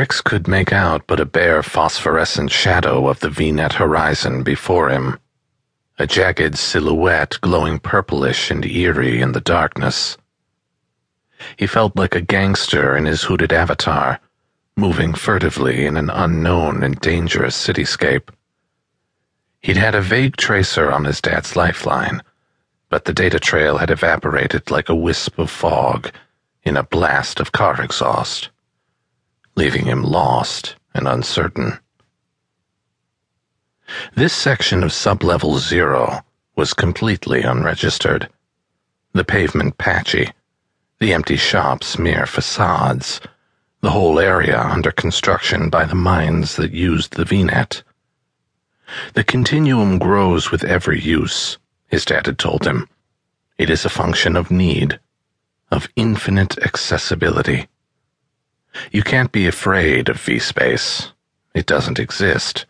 Rix could make out but a bare phosphorescent shadow of the VNet horizon before him, a jagged silhouette glowing purplish and eerie in the darkness. He felt like a gangster in his hooded avatar, moving furtively in an unknown and dangerous cityscape. He'd had a vague tracer on his dad's lifeline, but the data trail had evaporated like a wisp of fog in a blast of car exhaust leaving him lost and uncertain. This section of sublevel zero was completely unregistered. The pavement patchy, the empty shops mere facades, the whole area under construction by the mines that used the VNet. The continuum grows with every use, his dad had told him. It is a function of need, of infinite accessibility. You can't be afraid of V-space. It doesn't exist.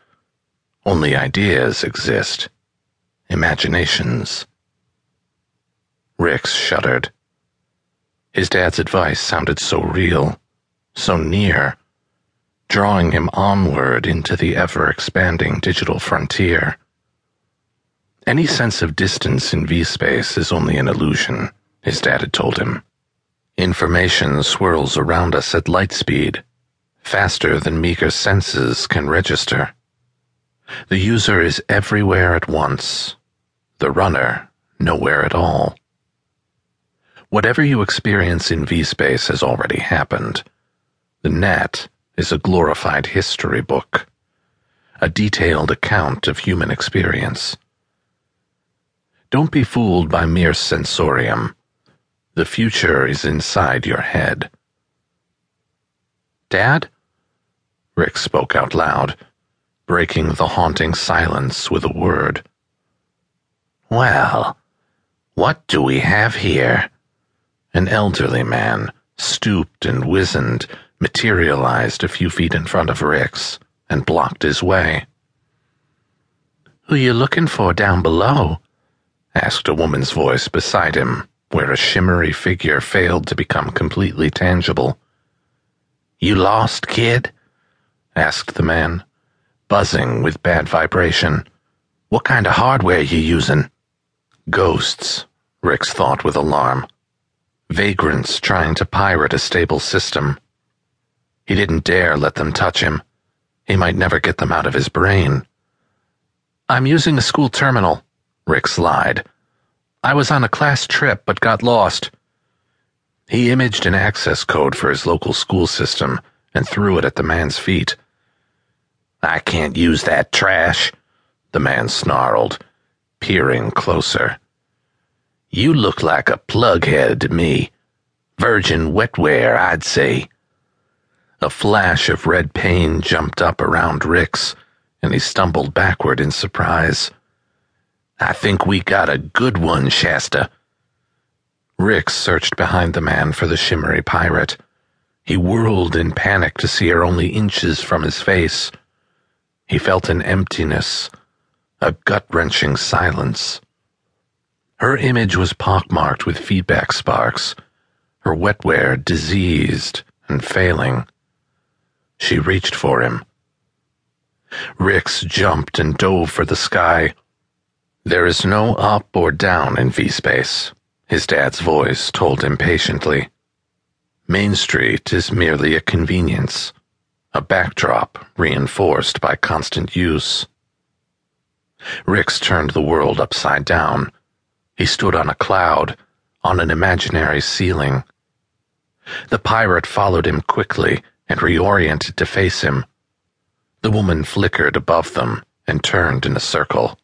Only ideas exist. Imaginations. Rix shuddered. His dad's advice sounded so real, so near, drawing him onward into the ever-expanding digital frontier. Any sense of distance in V-space is only an illusion, his dad had told him. Information swirls around us at light speed, faster than meager senses can register. The user is everywhere at once, the runner nowhere at all. Whatever you experience in V-space has already happened. The net is a glorified history book, a detailed account of human experience. Don't be fooled by mere sensorium the future is inside your head. Dad? Rix spoke out loud, breaking the haunting silence with a word. Well, what do we have here? An elderly man, stooped and wizened, materialized a few feet in front of Rix and blocked his way. Who you looking for down below? asked a woman's voice beside him where a shimmery figure failed to become completely tangible. You lost, kid? asked the man, buzzing with bad vibration. What kind of hardware you using? Ghosts, Rix thought with alarm. Vagrants trying to pirate a stable system. He didn't dare let them touch him. He might never get them out of his brain. I'm using a school terminal, Rix lied I was on a class trip but got lost. He imaged an access code for his local school system and threw it at the man's feet. I can't use that trash, the man snarled, peering closer. You look like a plughead to me. Virgin wetware, I'd say. A flash of red pain jumped up around Rix, and he stumbled backward in surprise. I think we got a good one, Shasta. Rix searched behind the man for the shimmery pirate. He whirled in panic to see her only inches from his face. He felt an emptiness, a gut wrenching silence. Her image was pockmarked with feedback sparks, her wetware diseased and failing. She reached for him. Rix jumped and dove for the sky. There is no up or down in V-space, his dad's voice told impatiently. Main Street is merely a convenience, a backdrop reinforced by constant use. Rix turned the world upside down. He stood on a cloud, on an imaginary ceiling. The pirate followed him quickly and reoriented to face him. The woman flickered above them and turned in a circle.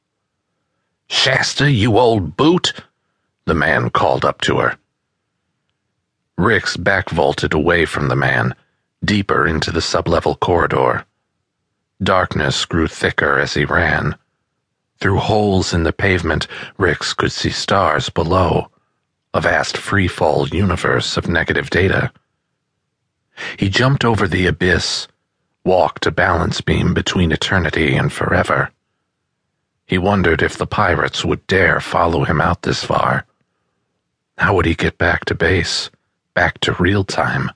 Shasta, you old boot, the man called up to her. Rix backvaulted away from the man, deeper into the sublevel corridor. Darkness grew thicker as he ran. Through holes in the pavement, Rix could see stars below, a vast freefall universe of negative data. He jumped over the abyss, walked a balance beam between eternity and forever. He wondered if the pirates would dare follow him out this far. How would he get back to base, back to real time?